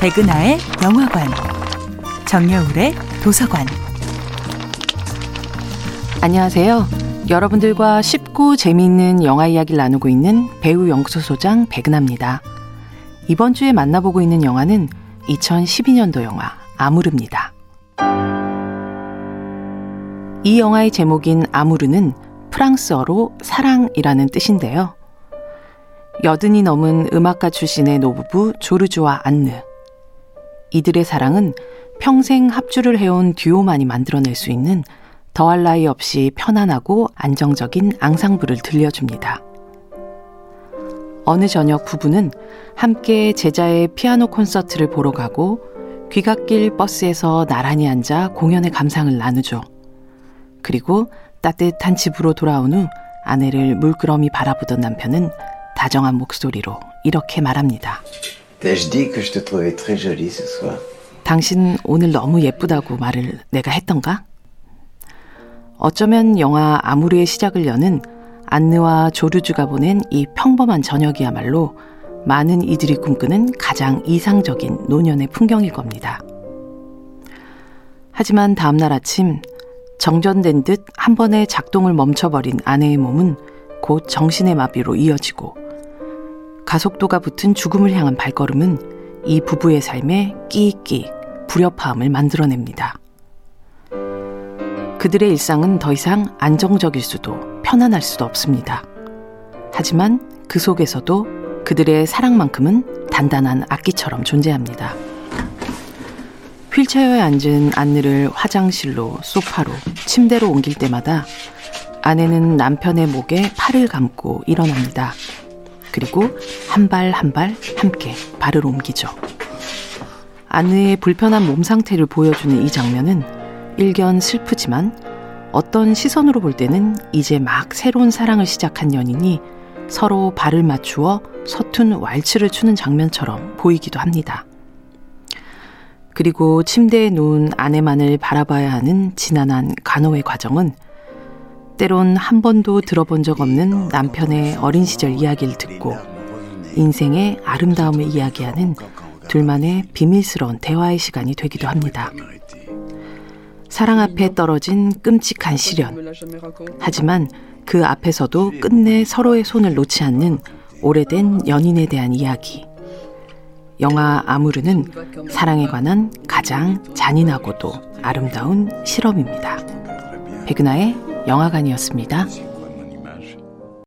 백은하의 영화관, 정여울의 도서관. 안녕하세요. 여러분들과 쉽고 재미있는 영화 이야기를 나누고 있는 배우 연구소소장 백은하입니다. 이번 주에 만나보고 있는 영화는 2012년도 영화 아무르입니다. 이 영화의 제목인 아무르는 프랑스어로 사랑이라는 뜻인데요. 여든이 넘은 음악가 출신의 노부부 조르주와 안느. 이들의 사랑은 평생 합주를 해온 듀오만이 만들어낼 수 있는 더할 나위 없이 편안하고 안정적인 앙상블을 들려줍니다. 어느 저녁 부부는 함께 제자의 피아노 콘서트를 보러 가고 귀갓길 버스에서 나란히 앉아 공연의 감상을 나누죠. 그리고 따뜻한 집으로 돌아온 후 아내를 물끄러미 바라보던 남편은 다정한 목소리로 이렇게 말합니다. 당신 오늘 너무 예쁘다고 말을 내가 했던가? 어쩌면 영화 아무르의 시작을 여는 안느와 조르주가 보낸 이 평범한 저녁이야말로 많은 이들이 꿈꾸는 가장 이상적인 노년의 풍경일 겁니다. 하지만 다음날 아침 정전된 듯 한 번에 작동을 멈춰버린 아내의 몸은 곧 정신의 마비로 이어지고 가속도가 붙은 죽음을 향한 발걸음은 이 부부의 삶에 끼익끼익 불협화음을 만들어냅니다. 그들의 일상은 더 이상 안정적일 수도 편안할 수도 없습니다. 하지만 그 속에서도 그들의 사랑만큼은 단단한 악기처럼 존재합니다. 휠체어에 앉은 안느를 화장실로, 소파로, 침대로 옮길 때마다 아내는 남편의 목에 팔을 감고 일어납니다. 그리고 한 발 한 발 함께 발을 옮기죠. 안느의 불편한 몸 상태를 보여주는 이 장면은 일견 슬프지만 어떤 시선으로 볼 때는 이제 막 새로운 사랑을 시작한 연인이 서로 발을 맞추어 서툰 왈츠를 추는 장면처럼 보이기도 합니다. 그리고 침대에 누운 아내만을 바라봐야 하는 지난한 간호의 과정은 때론 한 번도 들어본 적 없는 남편의 어린 시절 이야기를 듣고 인생의 아름다움을 이야기하는 둘만의 비밀스러운 대화의 시간이 되기도 합니다. 사랑 앞에 떨어진 끔찍한 시련. 하지만 그 앞에서도 끝내 서로의 손을 놓지 않는 오래된 연인에 대한 이야기. 영화 아무르는 사랑에 관한 가장 잔인하고도 아름다운 실험입니다. 백은하의 영화관이었습니다.